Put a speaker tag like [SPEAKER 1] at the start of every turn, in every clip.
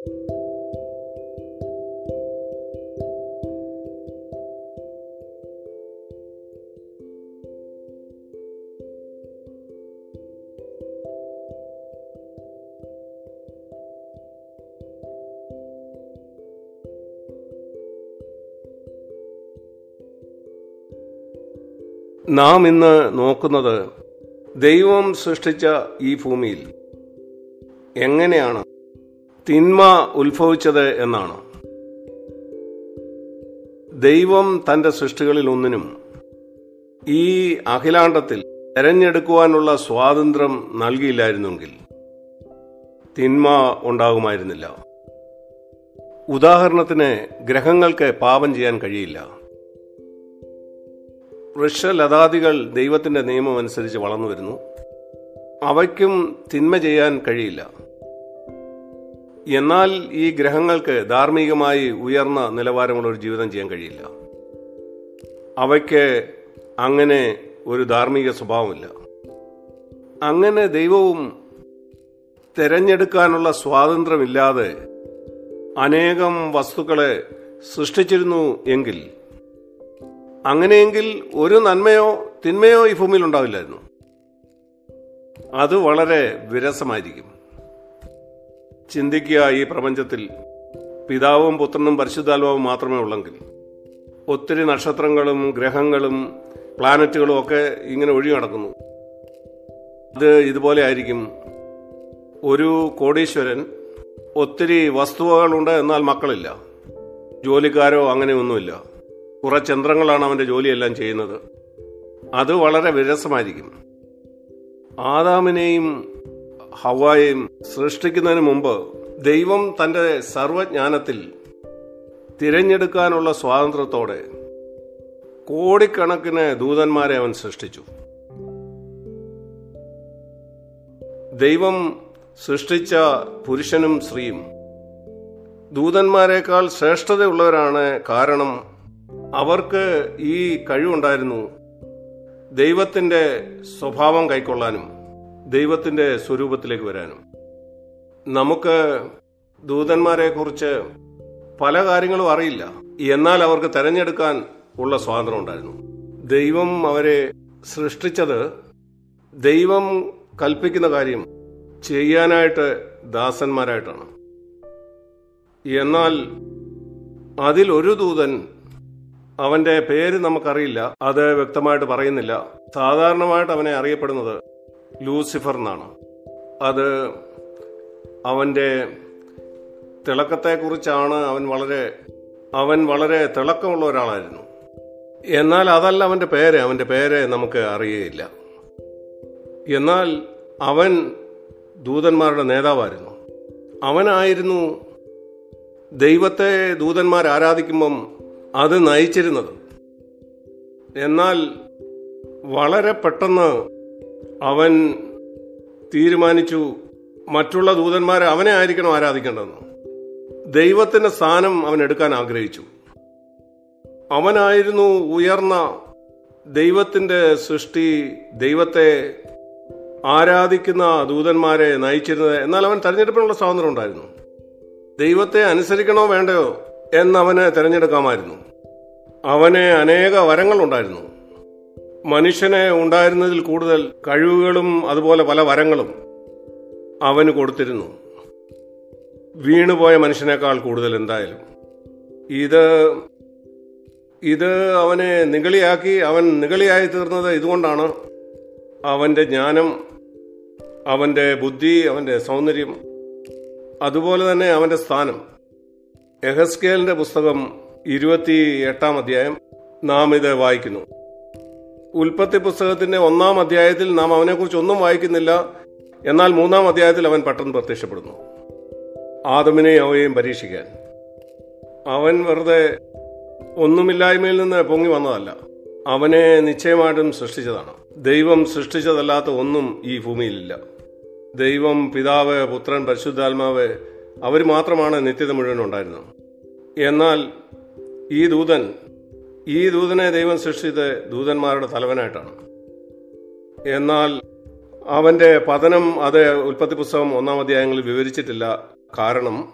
[SPEAKER 1] നാം ഇന്ന് നോക്കുന്നത് ദൈവം സൃഷ്ടിച്ച ഈ ഭൂമിയിൽ എങ്ങനെയാണ് തിന്മ ഉത്ഭവിച്ചത് എന്നാണ്. ദൈവം തന്റെ സൃഷ്ടികളിൽ ഒന്നിനും ഈ അഖിലാണ്ടത്തിൽ തെരഞ്ഞെടുക്കുവാനുള്ള സ്വാതന്ത്ര്യം നൽകിയില്ലായിരുന്നെങ്കിൽ തിന്മ ഉണ്ടാകുമായിരുന്നില്ല. ഉദാഹരണത്തിന് ഗ്രഹങ്ങൾക്ക് പാപം ചെയ്യാൻ കഴിയില്ല. വൃക്ഷലതാദികൾ ദൈവത്തിന്റെ നിയമം അനുസരിച്ച് വളർന്നു വരുന്നു. അവയ്ക്കും തിന്മ ചെയ്യാൻ കഴിയില്ല. എന്നാൽ ഈ ഗ്രഹങ്ങൾക്ക് ധാർമ്മികമായി ഉയർന്ന നിലവാരമുള്ള ഒരു ജീവിതം ചെയ്യാൻ കഴിയില്ല. അവയ്ക്ക് അങ്ങനെ ഒരു ധാർമ്മിക സ്വഭാവമില്ല. അങ്ങനെ ദൈവവും തിരഞ്ഞെടുക്കാനുള്ള സ്വാതന്ത്ര്യമില്ലാതെ അനേകം വസ്തുക്കളെ സൃഷ്ടിച്ചിരുന്നു എങ്കിൽ അങ്ങനെയെങ്കിൽ ഒരു നന്മയോ തിന്മയോ ഈ ഭൂമിയിൽ ഉണ്ടാവില്ലായിരുന്നു. അത് വളരെ വിരസമായിരിക്കും. ചിന്തിക്കുക ഈ പ്രപഞ്ചത്തിൽ. പിതാവും പുത്രനും പരിശുദ്ധാത്മാവും മാത്രമേ ഉള്ളെങ്കിൽ. ഒത്തിരി നക്ഷത്രങ്ങളും ഗ്രഹങ്ങളും പ്ലാനറ്റുകളും ഒക്കെ ഇങ്ങനെ ഒഴുകി നടക്കുന്നു. അത് ഇതുപോലെ ആയിരിക്കും. ഒരു കോടീശ്വരൻ ഒത്തിരി വസ്തുവകളുണ്ട് എന്നാൽ മക്കളില്ല. ജോലിക്കാരോ അങ്ങനെയൊന്നുമില്ല കുറച്ച് ചന്ദ്രങ്ങളാണ് അവന്റെ ജോലിയെല്ലാം ചെയ്യുന്നത്. അത് വളരെ വിരസമായിരിക്കും. ആദാമിനെയും ഹവായെയും സൃഷ്ടിക്കുന്നതിന് മുമ്പ് ദൈവം തന്റെ സർവജ്ഞാനത്തിൽ തിരഞ്ഞെടുക്കാനുള്ള സ്വാതന്ത്ര്യത്തോടെ കോടിക്കണക്കിന് ദൂതന്മാരെ അവൻ സൃഷ്ടിച്ചു. ദൈവം സൃഷ്ടിച്ച പുരുഷനും സ്ത്രീയും ദൂതന്മാരെക്കാൾ ശ്രേഷ്ഠതയുള്ളവരാണ് കാരണം അവർക്ക് ഈ കഴിവുണ്ടായിരുന്നു ദൈവത്തിന്റെ സ്വഭാവം കൈക്കൊള്ളാനും. ദൈവത്തിന്റെ സ്വരൂപത്തിലേക്ക് വരാനും. നമുക്ക് ദൂതന്മാരെ കുറിച്ച് പല കാര്യങ്ങളും അറിയില്ല. എന്നാൽ അവർക്ക് തെരഞ്ഞെടുക്കാൻ ഉള്ള സ്വാതന്ത്ര്യം ഉണ്ടായിരുന്നു. ദൈവം അവരെ സൃഷ്ടിച്ചത് ദൈവം കൽപ്പിക്കുന്ന കാര്യം ചെയ്യാനായിട്ട് ദാസന്മാരായിട്ടാണ്. എന്നാൽ അതിൽ ഒരു ദൂതൻ അവന്റെ പേര് നമുക്കറിയില്ല. അത് വ്യക്തമായിട്ട് പറയുന്നില്ല. സാധാരണമായിട്ട് അവനെ അറിയപ്പെടുന്നത് ലൂസിഫർ എന്നാണ്. അത് അവന്റെ തിളക്കത്തെക്കുറിച്ചാണ് അവൻ വളരെ അവൻ വളരെ തിളക്കമുള്ള ഒരാളായിരുന്നു. എന്നാൽ അതല്ല അവന്റെ പേര് അവന്റെ പേര് നമുക്ക് അറിയുകയില്ല എന്നാൽ അവൻ ദൂതന്മാരുടെ നേതാവായിരുന്നു. അവനായിരുന്നു ദൈവത്തെ ദൂതന്മാർ ആരാധിക്കുമ്പം അത് നയിച്ചിരുന്നത്. എന്നാൽ വളരെ പെട്ടെന്ന് അവൻ തീരുമാനിച്ചു മറ്റുള്ള ദൂതന്മാരെ അവനെ ആയിരിക്കണം ആരാധിക്കേണ്ടതെന്ന്. ദൈവത്തിന്റെ സ്ഥാനം അവൻ എടുക്കാൻ ആഗ്രഹിച്ചു. അവനായിരുന്നു ഉയർന്ന ദൈവത്തിന്റെ സൃഷ്ടി ദൈവത്തെ ആരാധിക്കുന്ന ദൂതന്മാരെ നയിച്ചിരുന്നത്. എന്നാൽ അവൻ തെരഞ്ഞെടുപ്പിനുള്ള സ്വാതന്ത്ര്യം ഉണ്ടായിരുന്നു. ദൈവത്തെ അനുസരിക്കണോ വേണ്ടയോ എന്നവനെ തിരഞ്ഞെടുക്കാമായിരുന്നു. അവന് അനേക വരങ്ങളുണ്ടായിരുന്നു. മനുഷ്യനെ ഉണ്ടായിരുന്നതിൽ കൂടുതൽ കഴിവുകളും അതുപോലെ പല വരങ്ങളും അവന് കൊടുത്തിരുന്നു. വീണുപോയ മനുഷ്യനേക്കാൾ കൂടുതൽ എന്തായാലും. ഇത് ഇത് അവനെ നിഗളിയാക്കി അവൻ നിഗളിയായി തീർന്നത് ഇതുകൊണ്ടാണ് അവന്റെ ജ്ഞാനം അവന്റെ ബുദ്ധി അവന്റെ സൗന്ദര്യം അതുപോലെ തന്നെ അവന്റെ സ്ഥാനം. എഹസ്കേലിന്റെ പുസ്തകം ഇരുപത്തി എട്ടാം അധ്യായം നാം ഇത് വായിക്കുന്നു. ഉൽപ്പത്തി പുസ്തകത്തിന്റെ ഒന്നാം അധ്യായത്തിൽ നാം അവനെക്കുറിച്ച് ഒന്നും വായിക്കുന്നില്ല. എന്നാൽ മൂന്നാം അധ്യായത്തിൽ അവൻ പെട്ടെന്ന് പ്രത്യക്ഷപ്പെടുന്നു. ആദമിനെയും അവയെയും പരീക്ഷിക്കാൻ. അവൻ വെറുതെ ഒന്നുമില്ലായ്മയിൽ നിന്ന് പൊങ്ങി വന്നതല്ല. അവനെ നിശ്ചയമായിട്ടും സൃഷ്ടിച്ചതാണ്. ദൈവം സൃഷ്ടിച്ചതല്ലാത്ത ഒന്നും ഈ ഭൂമിയിലില്ല. ദൈവം പിതാവ് പുത്രൻ പരിശുദ്ധാത്മാവ് അവർ മാത്രമാണ് നിത്യത മുഴുവൻ ഉണ്ടായിരുന്നത്. എന്നാൽ ഈ ദൂതൻ ഈ ദൂതനെ ദൈവം സൃഷ്ടിച്ചത് ദൂതന്മാരുടെ തലവനായിട്ടാണ്. എന്നാൽ അവന്റെ പതനം അത് ഉൽപ്പത്തി പുസ്തകം ഒന്നാം അധ്യായങ്ങളിൽ വിവരിച്ചിട്ടില്ല. കാരണം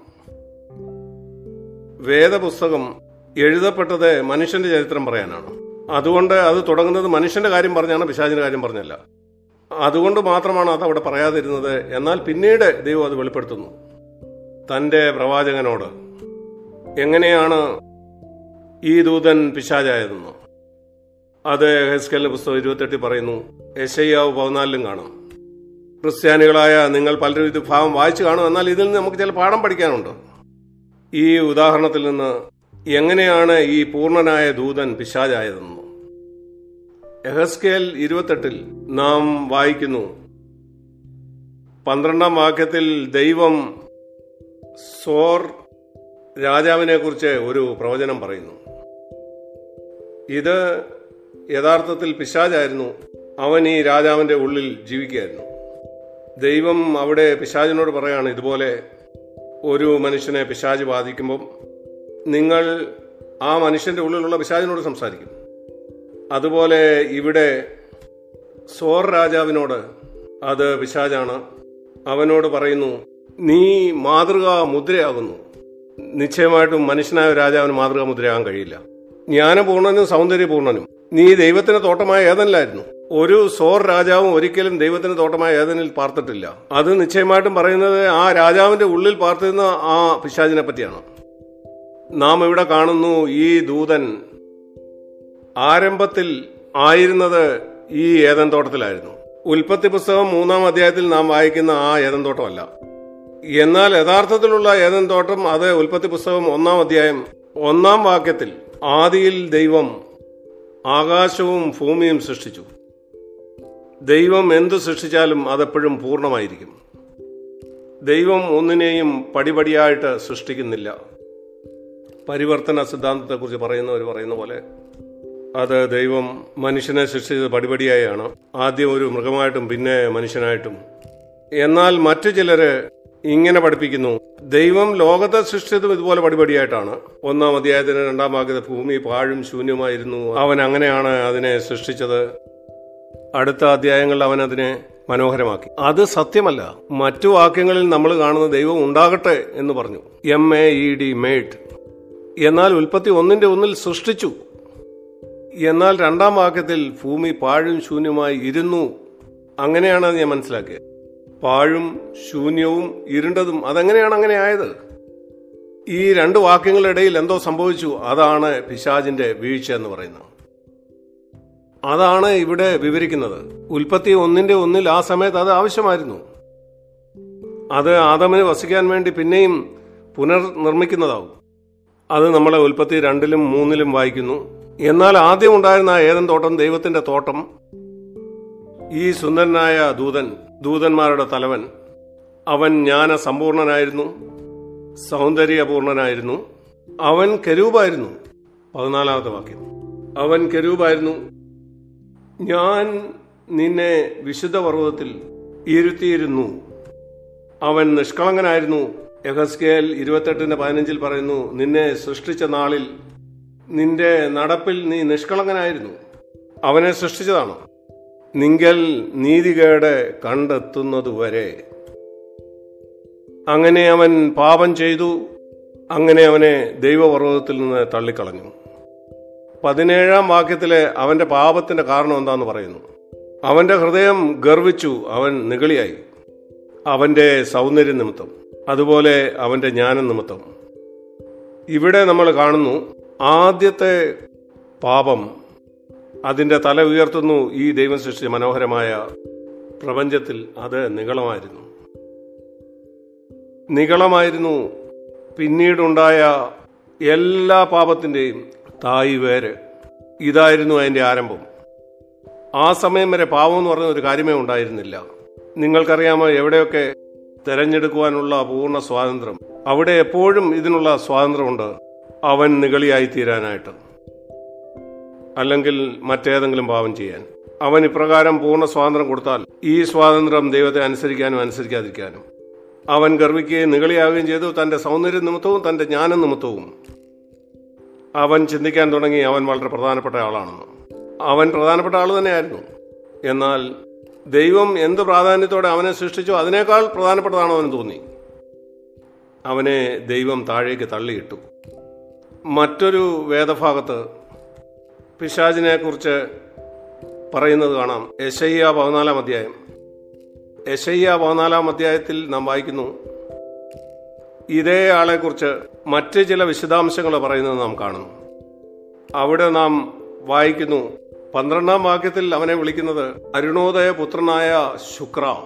[SPEAKER 1] വേദപുസ്തകം എഴുതപ്പെട്ടത് മനുഷ്യന്റെ ചരിത്രം പറയാനാണ്. അതുകൊണ്ട് അത് തുടങ്ങുന്നത് മനുഷ്യന്റെ കാര്യം പറഞ്ഞാണ് പിശാചിന്റെ കാര്യം പറഞ്ഞല്ല. അതുകൊണ്ട് മാത്രമാണ് അത് അവിടെ പറയാതിരുന്നത്. എന്നാൽ പിന്നീട് ദൈവം അത് വെളിപ്പെടുത്തുന്നു. തന്റെ പ്രവാചകനോട് എങ്ങനെയാണ് ഈ ദൂതൻ പിശാചായിരുന്നു. അത് ഹെസ്കലിന്റെ പുസ്തകം ഇരുപത്തെട്ടിൽ പറയുന്നു യശയ്യാവ് പതിനാലിലും കാണാം. ക്രിസ്ത്യാനികളായ നിങ്ങൾ പലരും ഇത് ഭാവം വായിച്ചു കാണും. എന്നാൽ ഇതിൽ നിന്ന് നമുക്ക് ചില പാഠം പഠിക്കാനുണ്ട്. ഈ ഉദാഹരണത്തിൽ നിന്ന് എങ്ങനെയാണ് ഈ പൂർണനായ ദൂതൻ പിശാചായതെന്ന്. എഹസ്കേൽ ഇരുപത്തെട്ടിൽ നാം വായിക്കുന്നു പന്ത്രണ്ടാം വാക്യത്തിൽ ദൈവം സോർ രാജാവിനെ കുറിച്ച് ഒരു പ്രവചനം പറയുന്നു. ഇത് യഥാർത്ഥത്തിൽ പിശാചായിരുന്നു. അവൻ ഈ രാജാവിന്റെ ഉള്ളിൽ ജീവിക്കുകയായിരുന്നു. ദൈവം അവിടെ പിശാചിനോട് പറയാണ് ഇതുപോലെ ഒരു മനുഷ്യനെ പിശാജ് ബാധിക്കുമ്പം നിങ്ങൾ ആ മനുഷ്യന്റെ ഉള്ളിലുള്ള പിശാചിനോട് സംസാരിക്കും. അതുപോലെ ഇവിടെ സോർ രാജാവിനോട് അത് പിശാജാണ് അവനോട് പറയുന്നു നീ മാതൃകാ മുദ്രയാകുന്നു. നിശ്ചയമായിട്ടും മനുഷ്യനായ രാജാവിന് മാതൃകാ മുദ്രയാകാൻ കഴിയില്ല. ജ്ഞാനപൂർണനും സൗന്ദര്യപൂർണനും. നീ ദൈവത്തിന് തോട്ടമായ ഏതനിലായിരുന്നു? ഒരു സോർ രാജാവും ഒരിക്കലും ദൈവത്തിന് തോട്ടമായ ഏതനിൽ പാർത്തിട്ടില്ല. അത് നിശ്ചയമായിട്ടും പറയുന്നത് ആ രാജാവിന്റെ ഉള്ളിൽ പാർത്തിരുന്ന ആ പിശാചിനെ പറ്റിയാണ്. നാം ഇവിടെ കാണുന്നു ഈ ദൂതൻ ആരംഭത്തിൽ ആയിരുന്നത് ഈ ഏതൻ തോട്ടത്തിലായിരുന്നു. ഉൽപ്പത്തി പുസ്തകം മൂന്നാം അധ്യായത്തിൽ നാം വായിക്കുന്ന ആ ഏതൻ തോട്ടമല്ല. എന്നാൽ യഥാർത്ഥത്തിലുള്ള ഏതൻ തോട്ടം അത് ഉൽപ്പത്തി പുസ്തകം ഒന്നാം അധ്യായം ഒന്നാം വാക്യത്തിൽ ആദിയിൽ ദൈവം ആകാശവും ഭൂമിയും സൃഷ്ടിച്ചു. ദൈവം എന്തു സൃഷ്ടിച്ചാലും അതെപ്പോഴും പൂർണമായിരിക്കും. ദൈവം ഒന്നിനെയും പടിപടിയായിട്ട് സൃഷ്ടിക്കുന്നില്ല. പരിവർത്തന സിദ്ധാന്തത്തെക്കുറിച്ച് പറയുന്നവർ പറയുന്ന പോലെ അത് ദൈവം മനുഷ്യനെ സൃഷ്ടിച്ചത് പടിപടിയായാണ്. ആദ്യം ഒരു മൃഗമായിട്ടും പിന്നെ മനുഷ്യനായിട്ടും. എന്നാൽ മറ്റു ചിലര് ഇങ്ങനെ പഠിപ്പിക്കുന്നു. ദൈവം ലോകത്തെ സൃഷ്ടിച്ചതും ഇതുപോലെ പടിപടിയായിട്ടാണ്. ഒന്നാം അധ്യായത്തിന് രണ്ടാം ഭാഗത്ത് ഭൂമി പാഴും ശൂന്യമായിരുന്നു. അവൻ അങ്ങനെയാണ് അതിനെ സൃഷ്ടിച്ചത്. അടുത്ത അധ്യായങ്ങളിൽ അവൻ അതിനെ മനോഹരമാക്കി. അത് സത്യമല്ല. മറ്റു വാക്യങ്ങളിൽ നമ്മൾ കാണുന്ന ദൈവം ഉണ്ടാകട്ടെ എന്ന് പറഞ്ഞു. M A E D made എന്നാൽ ഉൽപ്പത്തി ഒന്നിന്റെ ഒന്നിൽ സൃഷ്ടിച്ചു. എന്നാൽ രണ്ടാം വാക്യത്തിൽ ഭൂമി പാഴും ശൂന്യമായി ഇരുന്നു. അങ്ങനെയാണ് ഞാൻ മനസ്സിലാക്കിയത്. പാഴും ശൂന്യവും ഇരുണ്ടതും അതെങ്ങനെയാണ് അങ്ങനെ ആയത്? ഈ രണ്ട് വാക്യങ്ങളുടെ ഇടയിൽ എന്തോ സംഭവിച്ചു. അതാണ് പിശാജിന്റെ വീഴ്ച എന്ന് പറയുന്നത്. അതാണ് ഇവിടെ വിവരിക്കുന്നത്. ഉൽപ്പത്തി ഒന്നിന്റെ ഒന്നിൽ ആ സമയത്ത് അത് ആവശ്യമായിരുന്നു. അത് ആദമിന് വസിക്കാൻ വേണ്ടി പിന്നെയും പുനർനിർമ്മിക്കുന്നതാവും. അത് നമ്മളെ ഉൽപ്പത്തി രണ്ടിലും മൂന്നിലും വായിക്കുന്നു. എന്നാൽ ആദ്യം ഉണ്ടായിരുന്ന ഏതൻ തോട്ടം ദൈവത്തിന്റെ തോട്ടം. ഈ സുന്ദരനായ ദൂതൻ ദൂതന്മാരുടെ തലവൻ. അവൻ ജ്ഞാന സമ്പൂർണനായിരുന്നു സൗന്ദര്യപൂർണനായിരുന്നു. അവൻ കരൂപായിരുന്നു പതിനാലാമത്തെ വാക്യം. അവൻ കരൂപായിരുന്നു ഞാൻ നിന്നെ വിശുദ്ധ പർവതത്തിൽ ഇരുത്തിയിരുന്നു. അവൻ നിഷ്കളങ്കനായിരുന്നു. യഹസ്കേൽ ഇരുപത്തെട്ടിന്റെ പതിനഞ്ചിൽ പറയുന്നു നിന്നെ സൃഷ്ടിച്ച നാളിൽ നിന്റെ നടപ്പിൽ നീ നിഷ്കളങ്കനായിരുന്നു. അവനെ സൃഷ്ടിച്ചതാണ്? നിങ്കൽ നീതികേട് കണ്ടെത്തുന്നതുവരെ. അങ്ങനെ അവൻ പാപം ചെയ്തു. അങ്ങനെ അവനെ ദൈവപർവതത്തിൽ നിന്ന് തള്ളിക്കളഞ്ഞു. പതിനേഴാം വാക്യത്തിലെ അവന്റെ പാപത്തിന്റെ കാരണം എന്താണെന്ന് പറയുന്നു. അവന്റെ ഹൃദയം ഗർവിച്ചു അവൻ നിഗളിയായി. അവന്റെ സൗന്ദര്യ നിമിത്തം അതുപോലെ അവന്റെ ജ്ഞാനം നിമിത്തം ഇവിടെ നമ്മൾ കാണുന്നു ആദ്യത്തെ പാപം അതിന്റെ തല ഉയർത്തുന്നു ഈ ദൈവം സൃഷ്ടിച്ച മനോഹരമായ പ്രപഞ്ചത്തിൽ അത് നികളമായിരുന്നു നികളമായിരുന്നു പിന്നീടുണ്ടായ എല്ലാ പാപത്തിന്റെയും തായ് വേര് ഇതായിരുന്നു അതിന്റെ ആരംഭം. ആ സമയം വരെ പാവം എന്ന് പറഞ്ഞ ഒരു കാര്യമേ ഉണ്ടായിരുന്നില്ല. നിങ്ങൾക്കറിയാമോ എവിടെയൊക്കെ തെരഞ്ഞെടുക്കുവാനുള്ള പൂർണ സ്വാതന്ത്ര്യം? അവിടെ എപ്പോഴും ഇതിനുള്ള സ്വാതന്ത്ര്യമുണ്ട്. അവൻ നിഗളിയായി തീരാനായിട്ട് അല്ലെങ്കിൽ മറ്റേതെങ്കിലും പാപം ചെയ്യാൻ. അവൻ ഇപ്രകാരം പൂർണ സ്വാതന്ത്ര്യം കൊടുത്താൽ ഈ സ്വാതന്ത്ര്യം ദൈവത്തെ അനുസരിക്കാനും അനുസരിക്കാതിരിക്കാനും. അവൻ ഗർവിക്കുകയും നികളിയാവുകയും ചെയ്തു. തന്റെ സൗന്ദര്യ നിമിത്തവും തന്റെ ജ്ഞാന നിമിത്തവും. അവൻ ചിന്തിക്കാൻ തുടങ്ങി അവൻ വളരെ പ്രധാനപ്പെട്ട ആളാണെന്ന്. അവൻ പ്രധാനപ്പെട്ട ആൾ തന്നെയായിരുന്നു. എന്നാൽ ദൈവം എന്ത് പ്രാധാന്യത്തോടെ അവനെ സൃഷ്ടിച്ചോ അതിനേക്കാൾ പ്രധാനപ്പെട്ടതാണോ അവന് തോന്നി. അവനെ ദൈവം താഴേക്ക് തള്ളിയിട്ടു. മറ്റൊരു വേദഭാഗത്ത് പിശാചിനെ കുറിച്ച് പറയുന്നത് കാണാം. യശയ്യ പതിനാലാം അധ്യായം. യശയ്യ പതിനാലാം അധ്യായത്തിൽ നാം വായിക്കുന്നു ഇതേ ആളെക്കുറിച്ച് മറ്റ് ചില വിശദാംശങ്ങൾ പറയുന്നത് നാം കാണുന്നു. അവിടെ നാം വായിക്കുന്നു പന്ത്രണ്ടാം വാക്യത്തിൽ അവനെ വിളിക്കുന്നത് അരുണോദയ പുത്രനായ ശുക്ര.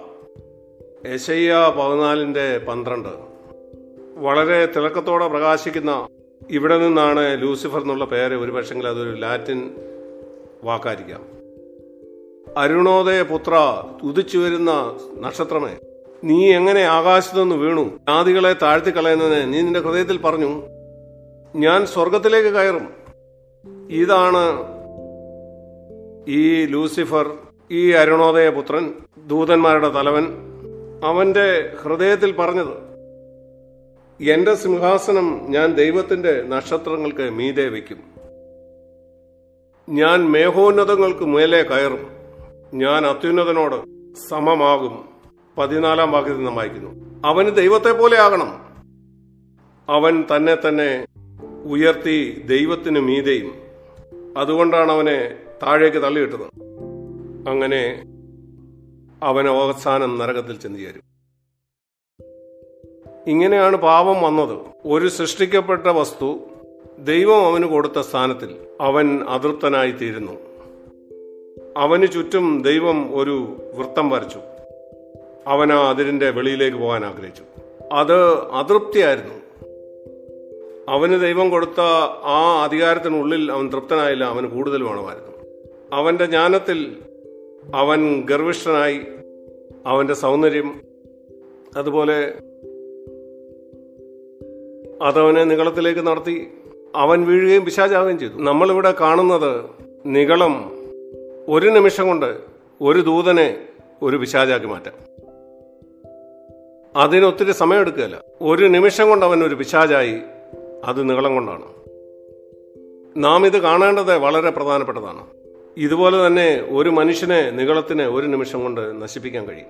[SPEAKER 1] യശയ്യ പതിനാലിന്റെ പന്ത്രണ്ട്. വളരെ തിളക്കത്തോടെ പ്രകാശിക്കുന്ന ഇവിടെ നിന്നാണ് ലൂസിഫർ എന്നുള്ള പേര് ഒരുപക്ഷെങ്കിൽ അതൊരു ലാറ്റിൻ വാക്കായിരിക്കാം. അരുണോദയ പുത്ര ഉദിച്ചു വരുന്ന നക്ഷത്രമേ നീ എങ്ങനെ ആകാശത്തുനിന്ന് വീണു? ജാതികളെ താഴ്ത്തിക്കളയുന്നതിന് നീ നിന്റെ ഹൃദയത്തിൽ പറഞ്ഞു. ഞാൻ സ്വർഗത്തിലേക്ക് കയറും. ഇതാണ് ഈ ലൂസിഫർ ഈ അരുണോദയ പുത്രൻ ദൂതന്മാരുടെ തലവൻ അവന്റെ ഹൃദയത്തിൽ പറഞ്ഞത്. എന്റെ സിംഹാസനം ഞാൻ ദൈവത്തിന്റെ നക്ഷത്രങ്ങൾക്ക് മീതെ വയ്ക്കും. ഞാൻ മേഘോന്നതങ്ങൾക്ക് മേലെ കയറും. ഞാൻ അത്യുന്നതനോട് സമമാകും. പതിനാലാം വാക്യത്തിൽ നിന്ന് വായിക്കുന്നു. അവന് ദൈവത്തെ പോലെ ആകണം. അവൻ തന്നെ തന്നെ ഉയർത്തി ദൈവത്തിന് മീതെയും. അതുകൊണ്ടാണ് അവനെ താഴേക്ക് തള്ളിയിട്ടത്. അങ്ങനെ അവൻ അവസാനം നരകത്തിൽ ചെന്നു ചേരും. ഇങ്ങനെയാണ് പാപം വന്നത്. ഒരു സൃഷ്ടിക്കപ്പെട്ട വസ്തു ദൈവം അവന് കൊടുത്ത സ്ഥാനത്തിൽ അവൻ അതൃപ്തനായി തീരുന്നു അവന് ചുറ്റും ദൈവം ഒരു വൃത്തം വരച്ചു. അവൻ ആ അതിരിന്റെ വെളിയിലേക്ക് പോകാൻ ആഗ്രഹിച്ചു. അത് അതൃപ്തിയായിരുന്നു. അവന് ദൈവം കൊടുത്ത ആ അധികാരത്തിനുള്ളിൽ അവൻ തൃപ്തനായില്ല അവന് കൂടുതൽ വേണമായിരുന്നു. അവന്റെ ജ്ഞാനത്തിൽ അവൻ ഗർവിഷ്ഠനായി അവന്റെ സൗന്ദര്യം അതുപോലെ അതവനെ നികളത്തിലേക്ക് നടത്തി അവൻ വീഴുകയും പിശാചാവുകയും ചെയ്തു. നമ്മളിവിടെ കാണുന്നത് നികളം ഒരു നിമിഷം കൊണ്ട് ഒരു ദൂതനെ ഒരു പിശാചാക്കി മാറ്റാം അതിനൊത്തിരി സമയമെടുക്കുകയല്ല. ഒരു നിമിഷം കൊണ്ട് അവൻ ഒരു പിശാചായി അത് നീളം കൊണ്ടാണ്. നാം ഇത് കാണേണ്ടത് വളരെ പ്രധാനപ്പെട്ടതാണ്. ഇതുപോലെ തന്നെ ഒരു മനുഷ്യനെ നികളത്തിന് ഒരു നിമിഷം കൊണ്ട് നശിപ്പിക്കാൻ കഴിയും.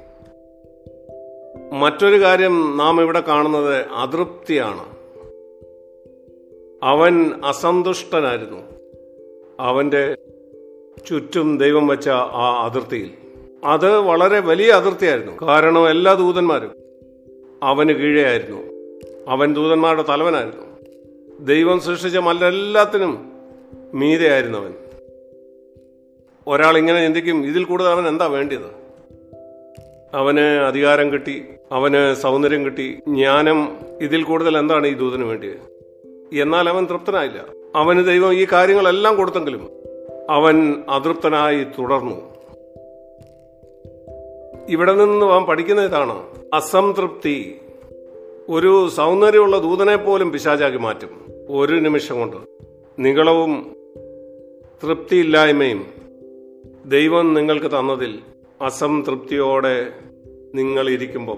[SPEAKER 1] മറ്റൊരു കാര്യം നാം ഇവിടെ കാണുന്നത് അതൃപ്തിയാണ്. അവൻ അസന്തുഷ്ടനായിരുന്നു. അവന്റെ ചുറ്റും ദൈവം വെച്ച ആ അതിർത്തിയിൽ. അത് വളരെ വലിയ അതിർത്തിയായിരുന്നു. കാരണം എല്ലാ ദൂതന്മാരും അവന് കീഴെയായിരുന്നു. അവൻ ദൂതന്മാരുടെ തലവനായിരുന്നു. ദൈവം സൃഷ്ടിച്ച മല്ലെല്ലാത്തിനും മീതെയായിരുന്നു അവൻ. ഒരാൾ ഇങ്ങനെ ചിന്തിക്കും ഇതിൽ കൂടുതൽ അവൻ എന്താ വേണ്ടിയത്? അവന് അധികാരം കിട്ടി അവന് സൗന്ദര്യം കിട്ടി. ജ്ഞാനം ഇതിൽ കൂടുതൽ എന്താണ് ഈ ദൂതന് വേണ്ടിയത്? എന്നാൽ അവൻ തൃപ്തനായില്ല. അവന് ദൈവം ഈ കാര്യങ്ങളെല്ലാം കൊടുത്തെങ്കിലും അവൻ അതൃപ്തനായി തുടർന്നു. ഇവിടെ നിന്ന് അവൻ പഠിക്കുന്ന ഇതാണ് അസംതൃപ്തി. ഒരു സൗന്ദര്യമുള്ള ദൂതനെ പോലും പിശാചാക്കി മാറ്റും. ഒരു നിമിഷം കൊണ്ട്. നിങ്ങളവും തൃപ്തിയില്ലായ്മയും ദൈവം നിങ്ങൾക്ക് തന്നതിൽ അസംതൃപ്തിയോടെ നിങ്ങൾ ഇരിക്കുമ്പം.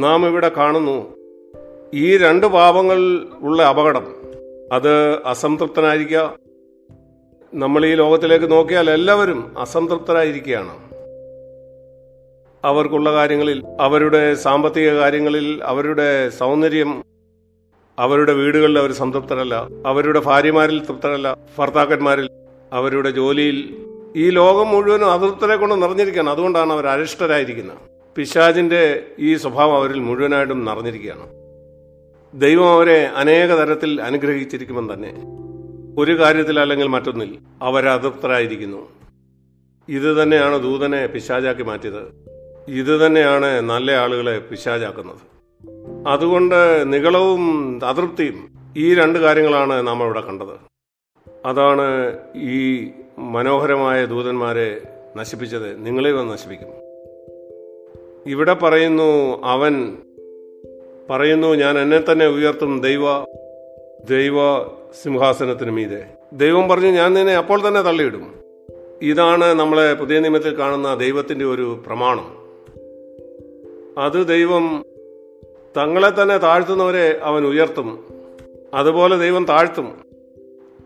[SPEAKER 1] നാം ഇവിടെ കാണുന്നു ഈ രണ്ട് പാപങ്ങൾ ഉള്ള അപകടം അത് അസംതൃപ്തനായിരിക്കുക. നമ്മൾ ഈ ലോകത്തിലേക്ക് നോക്കിയാൽ എല്ലാവരും അസംതൃപ്തരായിരിക്കുകയാണ്. അവർക്കുള്ള കാര്യങ്ങളിൽ അവരുടെ സാമ്പത്തിക കാര്യങ്ങളിൽ അവരുടെ സൗന്ദര്യം അവരുടെ വീടുകളിൽ അവർ സംതൃപ്തരല്ല അവരുടെ ഭാര്യമാരിൽ തൃപ്തരല്ല ഭർത്താക്കന്മാരിൽ അവരുടെ ജോലിയിൽ. ഈ ലോകം മുഴുവനും അതൃപ്തരെ കൊണ്ട് നിറഞ്ഞിരിക്കുകയാണ്. അതുകൊണ്ടാണ് അവർ അരിഷ്ടരായിരിക്കുന്നത്. പിശാജിന്റെ ഈ സ്വഭാവം അവരിൽ മുഴുവനായിട്ടും നിറഞ്ഞിരിക്കുകയാണ്. ദൈവം അവരെ അനേക തരത്തിൽ അനുഗ്രഹിച്ചിരിക്കുമെന്ന് തന്നെ. ഒരു കാര്യത്തിൽ അല്ലെങ്കിൽ മറ്റൊന്നിൽ അവരതൃപ്തരായിരിക്കുന്നു ഇത് തന്നെയാണ് ദൂതനെ പിശാചാക്കി മാറ്റിയത്. ഇത് തന്നെയാണ് നല്ല ആളുകളെ പിശാചാക്കുന്നത്. അതുകൊണ്ട് നികളവും അതൃപ്തിയും ഈ രണ്ട് കാര്യങ്ങളാണ് നാം ഇവിടെ കണ്ടത്. അതാണ് ഈ മനോഹരമായ ദൂതന്മാരെ നശിപ്പിച്ചത്. നിങ്ങളെ വന്ന് നശിപ്പിക്കും. ഇവിടെ പറയുന്നു അവൻ പറയുന്നു ഞാൻ എന്നെ തന്നെ ഉയർത്തും ദൈവ ദൈവ സിംഹാസനത്തിന് മീതെ. ദൈവം പറഞ്ഞു ഞാൻ നിന്നെ അപ്പോൾ തന്നെ തള്ളിയിടും. ഇതാണ് നമ്മളെ പുതിയ നിയമത്തിൽ കാണുന്ന ദൈവത്തിന്റെ ഒരു പ്രമാണം. അത് ദൈവം തങ്ങളെ തന്നെ താഴ്ത്തുന്നവരെ അവൻ ഉയർത്തും. അതുപോലെ ദൈവം താഴ്ത്തും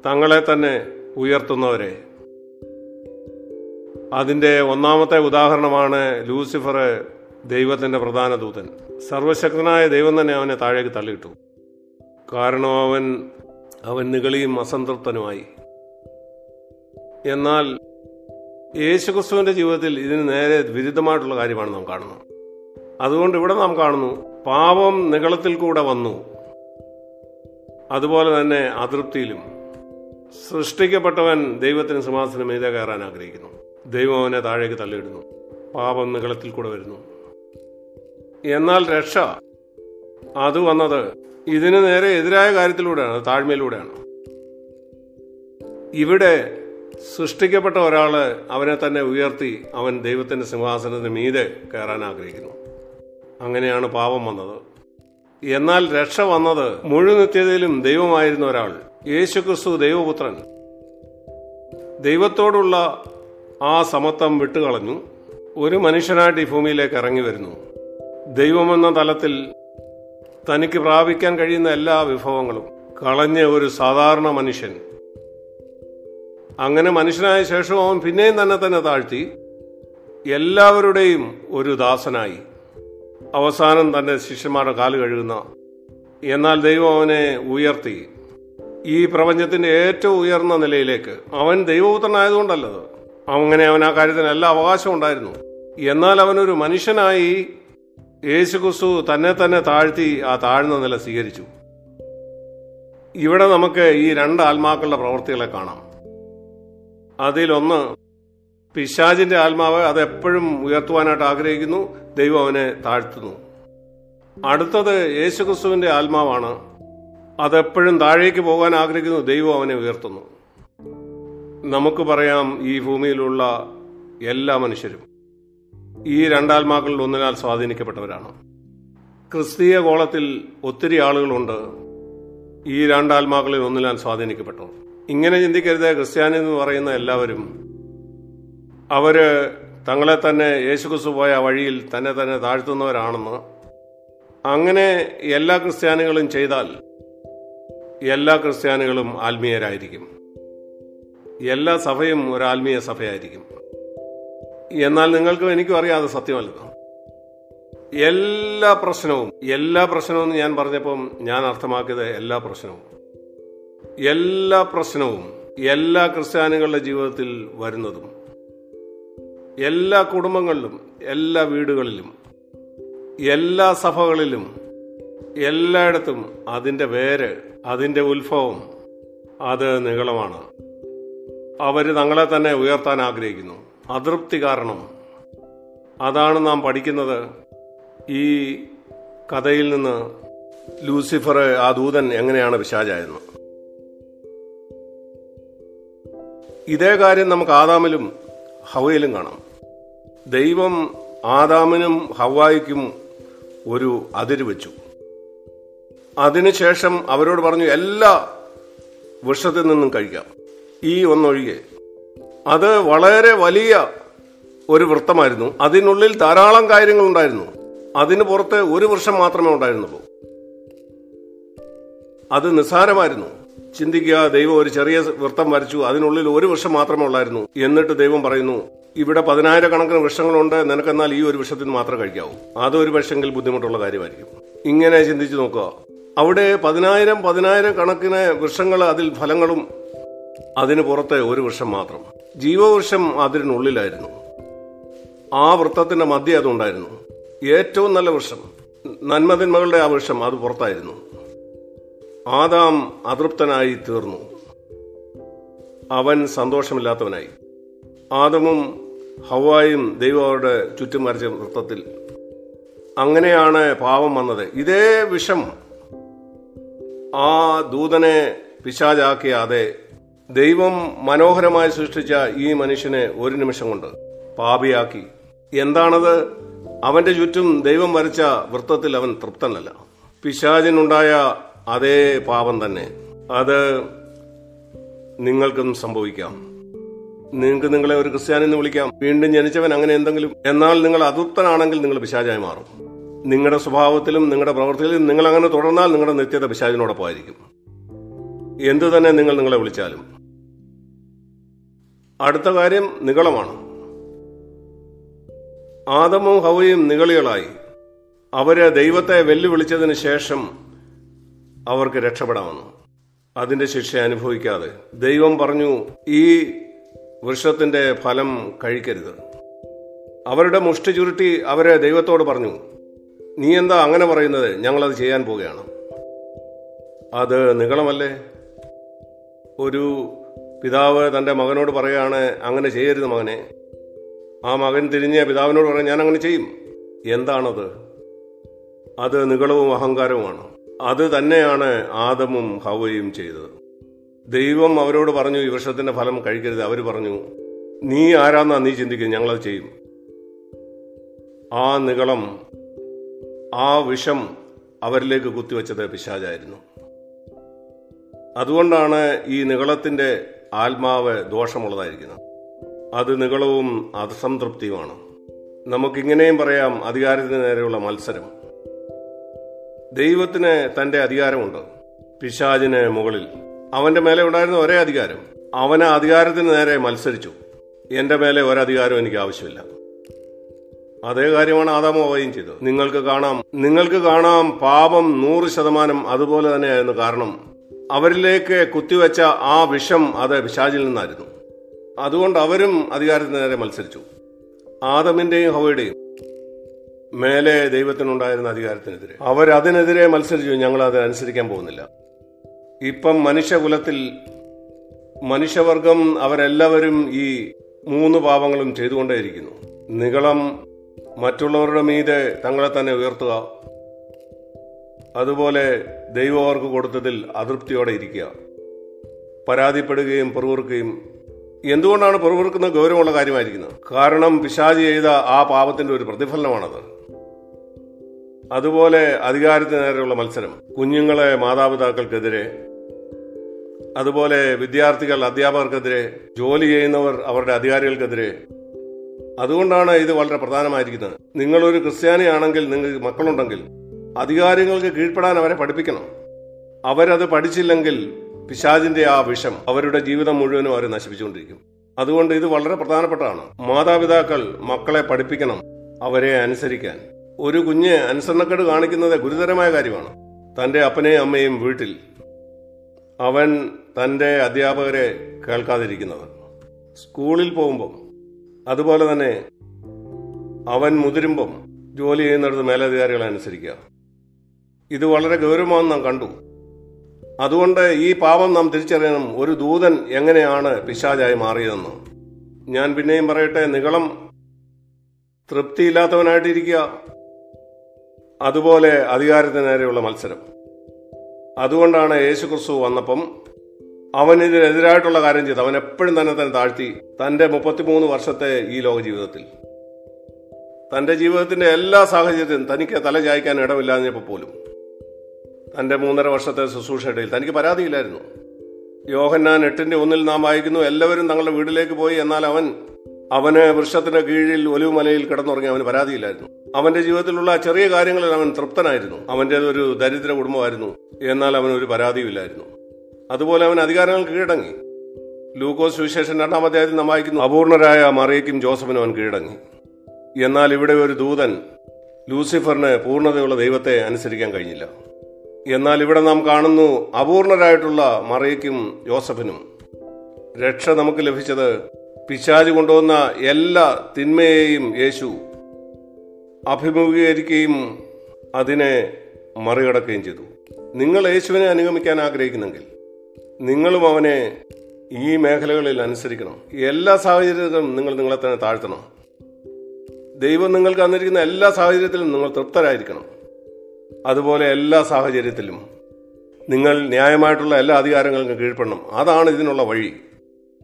[SPEAKER 1] തങ്ങളെ തന്നെ ഉയർത്തുന്നവരെ. അതിന്റെ ഒന്നാമത്തെ ഉദാഹരണമാണ് ലൂസിഫർ ദൈവത്തിന്റെ പ്രധാന ദൂതൻ. സർവശക്തനായ ദൈവം തന്നെ അവനെ താഴേക്ക് തള്ളിയിട്ടു. കാരണം അവൻ അവൻ നികളിയും അസംതൃപ്തനുമായി. എന്നാൽ യേശുക്രിസ്തുവിന്റെ ജീവിതത്തിൽ ഇതിന് നേരെ വിരുദ്ധമായിട്ടുള്ള കാര്യമാണ് നാം കാണുന്നത്. അതുകൊണ്ട് ഇവിടെ നാം കാണുന്നു പാപം നികളത്തിൽ കൂടെ വന്നു. അതുപോലെ തന്നെ അതൃപ്തിയിലും. സൃഷ്ടിക്കപ്പെട്ടവൻ ദൈവത്തിന് സിംഹാസനം മീതെ കയറാൻ ആഗ്രഹിക്കുന്നു. ദൈവം അവനെ താഴേക്ക് തള്ളിയിടുന്നു. പാപം നികളത്തിൽ കൂടെ വരുന്നു. എന്നാൽ രക്ഷ അത് വന്നത് ഇതിന് നേരെ എതിരായ കാര്യത്തിലൂടെയാണ് താഴ്മയിലൂടെയാണ്. ഇവിടെ സൃഷ്ടിക്കപ്പെട്ട ഒരാൾ അവനെ തന്നെ ഉയർത്തി അവൻ ദൈവത്തിന്റെ സിംഹാസനത്തിന് മീതെ കയറാൻ ആഗ്രഹിക്കുന്നു. അങ്ങനെയാണ് പാപം വന്നത്. എന്നാൽ രക്ഷ വന്നത് മുഴുനിത്യതയിലും ദൈവമായിരുന്ന ഒരാൾ യേശുക്രിസ്തു ദൈവപുത്രൻ. ദൈവത്തോടുള്ള ആ സമത്വം വിട്ടുകളഞ്ഞു. ഒരു മനുഷ്യനായിട്ട് ഈ ഭൂമിയിലേക്ക് ഇറങ്ങി വരുന്നു. ദൈവമെന്ന തലത്തിൽ തനിക്ക് പ്രാപിക്കാൻ കഴിയുന്ന എല്ലാ വിഭവങ്ങളും കളഞ്ഞ ഒരു സാധാരണ മനുഷ്യൻ. അങ്ങനെ മനുഷ്യനായ ശേഷം അവൻ പിന്നെയും തന്നെ തന്നെ താഴ്ത്തി എല്ലാവരുടെയും ഒരു ദാസനായി. അവസാനം തന്നെ ശിഷ്യന്മാരുടെ കാൽ കഴുകുന്ന എന്നാൽ ദൈവം അവനെ ഉയർത്തി. ഈ പ്രപഞ്ചത്തിന്റെ ഏറ്റവും ഉയർന്ന നിലയിലേക്ക് അവൻ ദൈവപുത്രനായതുകൊണ്ടല്ലത്. അങ്ങനെ അവൻ ആ കാര്യത്തിന് എല്ലാ അവകാശവും ഉണ്ടായിരുന്നു. എന്നാൽ അവനൊരു മനുഷ്യനായി യേശുക്രിസ്തു തന്നെ തന്നെ താഴ്ത്തി ആ താഴ്ന്ന നില സ്വീകരിച്ചു. ഇവിടെ നമുക്ക് ഈ രണ്ട് ആത്മാക്കളുടെ പ്രവൃത്തികളെ കാണാം. അതിലൊന്ന് പിശാജിന്റെ ആത്മാവ് അതെപ്പോഴും ഉയർത്തുവാനായിട്ട് ആഗ്രഹിക്കുന്നു ദൈവം അവനെ താഴ്ത്തുന്നു. അടുത്തത് യേശുക്രിസ്തുവിന്റെ ആത്മാവാണ് അതെപ്പോഴും താഴേക്ക് പോകാൻ ആഗ്രഹിക്കുന്നു ദൈവം അവനെ ഉയർത്തുന്നു. നമുക്ക് പറയാം ഈ ഭൂമിയിലുള്ള എല്ലാ മനുഷ്യരും. ഈ രണ്ടാത്മാക്കളിൽ ഒന്നിനാൽ സ്വാധീനിക്കപ്പെട്ടവരാണ്. ക്രിസ്തീയ കോളത്തിൽ ഒത്തിരി ആളുകളുണ്ട്. ഈ രണ്ടാത്മാക്കളിൽ ഒന്നിനാൽ സ്വാധീനിക്കപ്പെട്ടവർ. ഇങ്ങനെ ചിന്തിക്കരുത്. ക്രിസ്ത്യാനി എന്ന് പറയുന്ന എല്ലാവരും അവർ തങ്ങളെ തന്നെ യേശുക്രിസ്തു പോയ വഴിയിൽ തന്നെ തന്നെ താഴ്ത്തുന്നവരാണെന്ന് അങ്ങനെ എല്ലാ ക്രിസ്ത്യാനികളും ചെയ്താൽ എല്ലാ ക്രിസ്ത്യാനികളും ആത്മീയരായിരിക്കും. എല്ലാ സഭയും ഒരു ആത്മീയ സഭയായിരിക്കും. എന്നാൽ നിങ്ങൾക്കും എനിക്കും അറിയാം അത് സത്യമല്ല. എല്ലാ പ്രശ്നവും എല്ലാ പ്രശ്നവും എന്ന് ഞാൻ പറഞ്ഞപ്പം ഞാൻ അർത്ഥമാക്കിയത് എല്ലാ പ്രശ്നവും. എല്ലാ പ്രശ്നവും എല്ലാ ക്രിസ്ത്യാനികളുടെ ജീവിതത്തിൽ വരുന്നതും എല്ലാ കുടുംബങ്ങളിലും എല്ലാ വീടുകളിലും എല്ലാ സഭകളിലും എല്ലായിടത്തും അതിന്റെ വേര് അതിന്റെ ഉത്ഭവം അത് നികളമാണ് അവർ തങ്ങളെ തന്നെ ഉയർത്താൻ ആഗ്രഹിക്കുന്നു. അതൃപ്തി കാരണം. അതാണ് നാം പഠിക്കുന്നത്. ഈ കഥയിൽ നിന്ന് ലൂസിഫർ ആ ദൂതൻ എങ്ങനെയാണ് പിശാചായെന്ന്. ഇതേ കാര്യം നമുക്ക് ആദാമിലും ഹവയിലും കാണാം. ദൈവം ആദാമിനും ഹവായിക്കും ഒരു അതിര് വെച്ചു. അതിനുശേഷം അവരോട് പറഞ്ഞു എല്ലാ വൃക്ഷത്തിൽ നിന്നും കഴിക്കാം. ഈ ഒന്നൊഴികെ. അത് വളരെ വലിയ ഒരു വൃത്തമായിരുന്നു. അതിനുള്ളിൽ ധാരാളം കാര്യങ്ങൾ ഉണ്ടായിരുന്നു. അതിന് പുറത്ത് ഒരു വർഷം മാത്രമേ ഉണ്ടായിരുന്നുള്ളൂ. അത് നിസ്സാരമായിരുന്നു. ചിന്തിക്കുക ദൈവം ഒരു ചെറിയ വൃത്തം വരച്ചു അതിനുള്ളിൽ ഒരു വർഷം മാത്രമേ ഉള്ളായിരുന്നു. എന്നിട്ട് ദൈവം പറയുന്നു ഇവിടെ പതിനായിരക്കണക്കിന് വൃക്ഷങ്ങളുണ്ട് നിനക്കെന്നാൽ ഈ ഒരു വൃക്ഷത്തിന് മാത്രം കഴിക്കാവൂ. അതൊരു പക്ഷെങ്കിൽ ബുദ്ധിമുട്ടുള്ള കാര്യമായിരിക്കും. ഇങ്ങനെ ചിന്തിച്ചു നോക്കുക. അവിടെ പതിനായിരം പതിനായിരം കണക്കിന് വൃക്ഷങ്ങൾ അതിൽ ഫലങ്ങളും അതിന് പുറത്തെ ഒരു വർഷം മാത്രം. ജീവവൃക്ഷം അതിരിനുള്ളിലായിരുന്നു ആ വൃത്തത്തിന്റെ മധ്യ അതുണ്ടായിരുന്നു. ഏറ്റവും നല്ല വൃക്ഷം നന്മതിന്മകളുടെ ആ വൃക്ഷം അത് പുറത്തായിരുന്നു. ആദാം അതൃപ്തനായി തീർന്നു. അവൻ സന്തോഷമില്ലാത്തവനായി. ആദമും ഹവായും ദൈവം അവരുടെ ചുറ്റും വരച്ച വൃത്തത്തിൽ അങ്ങനെയാണ് പാവം വന്നത്. ഇതേ വിഷം ആ ദൂതനെ പിശാചാക്കിയ അതെ ദൈവം മനോഹരമായി സൃഷ്ടിച്ച ഈ മനുഷ്യനെ ഒരു നിമിഷം കൊണ്ട് പാപിയാക്കി. എന്താണത്? അവന്റെ ചുറ്റും ദൈവം വരച്ച വൃത്തത്തിൽ അവൻ തൃപ്തനല്ല. പിശാചിനുണ്ടായ അതേ പാപം തന്നെ. അത് നിങ്ങൾക്കും സംഭവിക്കാം. നിങ്ങൾക്ക് നിങ്ങളെ ഒരു ക്രിസ്ത്യാനി എന്ന് വിളിക്കാം. വീണ്ടും ജനിച്ചവൻ അങ്ങനെ എന്തെങ്കിലും? എന്നാൽ നിങ്ങൾ അതൃപ്തനാണെങ്കിൽ നിങ്ങൾ പിശാചായി മാറും. നിങ്ങളുടെ സ്വഭാവത്തിലും നിങ്ങളുടെ പ്രവൃത്തിയിലും നിങ്ങൾ അങ്ങനെ തുടർന്നാൽ നിങ്ങളുടെ നിത്യത പിശാചിനോടൊപ്പമായിരിക്കും എന്തു തന്നെ നിങ്ങൾ നിങ്ങളെ വിളിച്ചാലും. അടുത്ത കാര്യം നികളമാണ് ആദമും ഹവയും നികളികളായി അവരെ ദൈവത്തെ വെല്ലുവിളിച്ചതിന് ശേഷം അവർക്ക് രക്ഷപ്പെടാമെന്ന്. അതിന്റെ ശിക്ഷ അനുഭവിക്കാതെ ദൈവം പറഞ്ഞു ഈ വൃക്ഷത്തിന്റെ ഫലം കഴിക്കരുത്. അവരുടെ മുഷ്ടി ചുരുട്ടി അവരെ ദൈവത്തോട് പറഞ്ഞു നീ എന്താ അങ്ങനെ പറയുന്നത്? ഞങ്ങളത് ചെയ്യാൻ പോവുകയാണ്. അത് നികളമല്ലേ ഒരു പിതാവ് തന്റെ മകനോട് പറയുകയാണ് അങ്ങനെ ചെയ്യരുത് മകനെ. ആ മകൻ തിരിഞ്ഞ പിതാവിനോട് പറയാൻ ഞാൻ അങ്ങനെ ചെയ്യും. എന്താണത്? അത് നികളവും അഹങ്കാരവുമാണ്. അത് തന്നെയാണ് ആദമും ഹവയും ചെയ്തത്. ദൈവം അവരോട് പറഞ്ഞു ഈ വൃക്ഷത്തിന്റെ ഫലം കഴിക്കരുത്. അവർ പറഞ്ഞു നീ ആരാന്നാ നീ ചിന്തിക്കുന്നത്? ഞങ്ങളത് ചെയ്യും. ആ നികളം ആ വിഷം അവരിലേക്ക് കുത്തിവെച്ചത് പിശാചായിരുന്നു. അതുകൊണ്ടാണ് ഈ നികളത്തിന്റെ ആത്മാവ് ദോഷമുള്ളതായിരിക്കുന്നത് അത് നികളവും അസംതൃപ്തിയുമാണ്. നമുക്കിങ്ങനെയും പറയാം അധികാരത്തിന് നേരെയുള്ള മത്സരം. ദൈവത്തിന് തന്റെ അധികാരമുണ്ട്. പിശാജിന് മുകളിൽ. അവന്റെ മേലെ ഉണ്ടായിരുന്ന ഒരേ അധികാരം. അവന് അധികാരത്തിന് നേരെ മത്സരിച്ചു. എന്റെ മേലെ ഒരധികാരവും എനിക്ക് ആവശ്യമില്ല. അതേ കാര്യമാണ് ആദാമോവയും ചെയ്തത്. നിങ്ങൾക്ക് കാണാം. നിങ്ങൾക്ക് കാണാം പാപം നൂറ് ശതമാനം അതുപോലെ തന്നെയായിരുന്നു കാരണം. അവരിലേക്ക് കുത്തിവെച്ച ആ വിഷം അത് പിശാചിൽ നിന്നായിരുന്നു. അതുകൊണ്ട് അവരും അധികാരത്തിന് നേരെ മത്സരിച്ചു. ആദമിന്റെയും ഹവയുടെയും മേലെ ദൈവത്തിനുണ്ടായിരുന്ന അധികാരത്തിനെതിരെ. അവരതിനെതിരെ മത്സരിച്ചു. ഞങ്ങൾ അത് അനുസരിക്കാൻ പോകുന്നില്ല. ഇപ്പം മനുഷ്യകുലത്തിൽ മനുഷ്യവർഗം അവരെല്ലാവരും ഈ മൂന്ന് പാപങ്ങളും ചെയ്തുകൊണ്ടേയിരിക്കുന്നു. നികളം മറ്റുള്ളവരുടെ മീതെ തങ്ങളെ തന്നെ ഉയർത്തുക. അതുപോലെ ദൈവം അവർക്ക് കൊടുത്തതിൽ അതൃപ്തിയോടെ ഇരിക്കുക. പരാതിപ്പെടുകയും പെറുവിറുക്കുകയും എന്തുകൊണ്ടാണ് പെറുവിറുക്കുന്നത് ഗൗരവമുള്ള കാര്യമായിരിക്കുന്നത്? കാരണം പിശാചി ചെയ്ത ആ പാപത്തിന്റെ ഒരു പ്രതിഫലനമാണത്. അതുപോലെ അധികാരത്തിന് നേരെയുള്ള മത്സരം. കുഞ്ഞുങ്ങളെ മാതാപിതാക്കൾക്കെതിരെ അതുപോലെ വിദ്യാർത്ഥികൾ അധ്യാപകർക്കെതിരെ ജോലി ചെയ്യുന്നവർ അവരുടെ അധികാരികൾക്കെതിരെ. അതുകൊണ്ടാണ് ഇത് വളരെ പ്രധാനമായിരിക്കുന്നത്. നിങ്ങളൊരു ക്രിസ്ത്യാനിയാണെങ്കിൽ നിങ്ങൾക്ക് മക്കളുണ്ടെങ്കിൽ അധികാരികൾക്ക് കീഴ്പ്പെടാൻ അവരെ പഠിപ്പിക്കണം. അവരത് പഠിച്ചില്ലെങ്കിൽ പിശാജിന്റെ ആ വിഷം അവരുടെ ജീവിതം മുഴുവനും അവരെ നശിപ്പിച്ചുകൊണ്ടിരിക്കും. അതുകൊണ്ട് ഇത് വളരെ പ്രധാനപ്പെട്ടതാണ്. മാതാപിതാക്കൾ മക്കളെ പഠിപ്പിക്കണം അവരെ അനുസരിക്കാൻ. ഒരു കുഞ്ഞ് അനുസരണക്കേട് കാണിക്കുന്നത് ഗുരുതരമായ കാര്യമാണ്. തന്റെ അപ്പനെയും അമ്മയും വീട്ടിൽ അവൻ തന്റെ അധ്യാപകരെ കേൾക്കാതിരിക്കുന്നത്. സ്കൂളിൽ പോകുമ്പം അതുപോലെ തന്നെ അവൻ മുതിരുമ്പം ജോലി ചെയ്യുന്നിടത്ത് മേലധികാരികളെ അനുസരിക്കുക. ഇത് വളരെ ഗൗരവമാണെന്ന് നാം കണ്ടു. അതുകൊണ്ട് ഈ പാപം നാം തിരിച്ചറിയണം ഒരു ദൂതൻ എങ്ങനെയാണ് പിശാചായി മാറിയതെന്ന്. ഞാൻ പിന്നെയും പറയട്ടെ നികളം തൃപ്തിയില്ലാത്തവനായിട്ടിരിക്കുക. അതുപോലെ അധികാരത്തിന് നേരെയുള്ള മത്സരം. അതുകൊണ്ടാണ് യേശു ക്രിസ്തു വന്നപ്പം അവൻ ഇതിനെതിരായിട്ടുള്ള കാര്യം ചെയ്തു അവൻ എപ്പോഴും തന്നെ തന്നെ താഴ്ത്തി തന്റെ മുപ്പത്തിമൂന്ന് വർഷത്തെ ഈ ലോക ജീവിതത്തിൽ തന്റെ ജീവിതത്തിന്റെ എല്ലാ സാഹചര്യത്തിലും തനിക്ക് തല ചായ്ക്കാൻ ഇടമില്ലാഞ്ഞപ്പോൾ പോലും. തന്റെ മൂന്നര വർഷത്തെ ശുശ്രൂഷയിടയിൽ തനിക്ക് പരാതിയില്ലായിരുന്നു. യോഹന്നാൻ എട്ടിന്റെ ഒന്നിൽ നാം വായിക്കുന്നു എല്ലാവരും തങ്ങളുടെ വീട്ടിലേക്ക് പോയി എന്നാൽ അവൻ അവന് വൃക്ഷത്തിന്റെ കീഴിൽ ഒലിവുമലയിൽ കിടന്നുറങ്ങി അവന് പരാതിയില്ലായിരുന്നു. അവന്റെ ജീവിതത്തിലുള്ള ചെറിയ കാര്യങ്ങളിൽ അവൻ തൃപ്തനായിരുന്നു. അവന്റെ ഒരു ദരിദ്ര കുടുംബമായിരുന്നു. എന്നാൽ അവൻ ഒരു പരാതിയുമില്ലായിരുന്നു അതുപോലെ അവൻ അധികാരങ്ങൾ കീഴടങ്ങി. ലൂക്കോസ് വിശേഷൻ രണ്ടാം അധ്യായത്തിൽ നാം വായിക്കുന്നു അപൂർണരായ മറിയയ്ക്കും ജോസഫിനും അവൻ കീഴടങ്ങി. എന്നാൽ ഇവിടെ ഒരു ദൂതൻ ലൂസിഫറിന് പൂർണതയുള്ള ദൈവത്തെ അനുസരിക്കാൻ കഴിഞ്ഞില്ല. എന്നാൽ ഇവിടെ നാം കാണുന്നു അപൂർണരായിട്ടുള്ള മറിയയ്ക്കും ജോസഫിനും രക്ഷ നമുക്ക് ലഭിച്ചത് പിശാജ് കൊണ്ടുവന്ന എല്ലാ തിന്മയെയും യേശു അഭിമുഖീകരിക്കുകയും അതിനെ മറികടക്കുകയും ചെയ്തു. നിങ്ങൾ യേശുവിനെ അനുഗമിക്കാൻ ആഗ്രഹിക്കുന്നെങ്കിൽ നിങ്ങളും അവനെ ഈ മേഖലകളിൽ അനുസരിക്കണം. എല്ലാ സാഹചര്യത്തിലും നിങ്ങൾ നിങ്ങളെ തന്നെ താഴ്ത്തണം. ദൈവം നിങ്ങൾക്ക് തന്നിരിക്കുന്ന എല്ലാ സാഹചര്യത്തിലും നിങ്ങൾ തൃപ്തരായിരിക്കണം. അതുപോലെ എല്ലാ സാഹചര്യത്തിലും നിങ്ങൾ ന്യായമായിട്ടുള്ള എല്ലാ അധികാരങ്ങൾക്കും കീഴ്പ്പെടണം. അതാണ് ഇതിനുള്ള വഴി.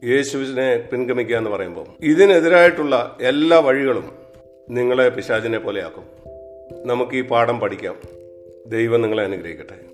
[SPEAKER 1] യേശുവിനെ പിൻഗമിക്കുക എന്ന് പറയുമ്പോൾ ഇതിനെതിരായിട്ടുള്ള എല്ലാ വഴികളും നിങ്ങളെ പിശാചിനെ പോലെയാക്കും. നമുക്ക് ഈ പാഠം പഠിക്കാം. ദൈവം നിങ്ങളെ അനുഗ്രഹിക്കട്ടെ.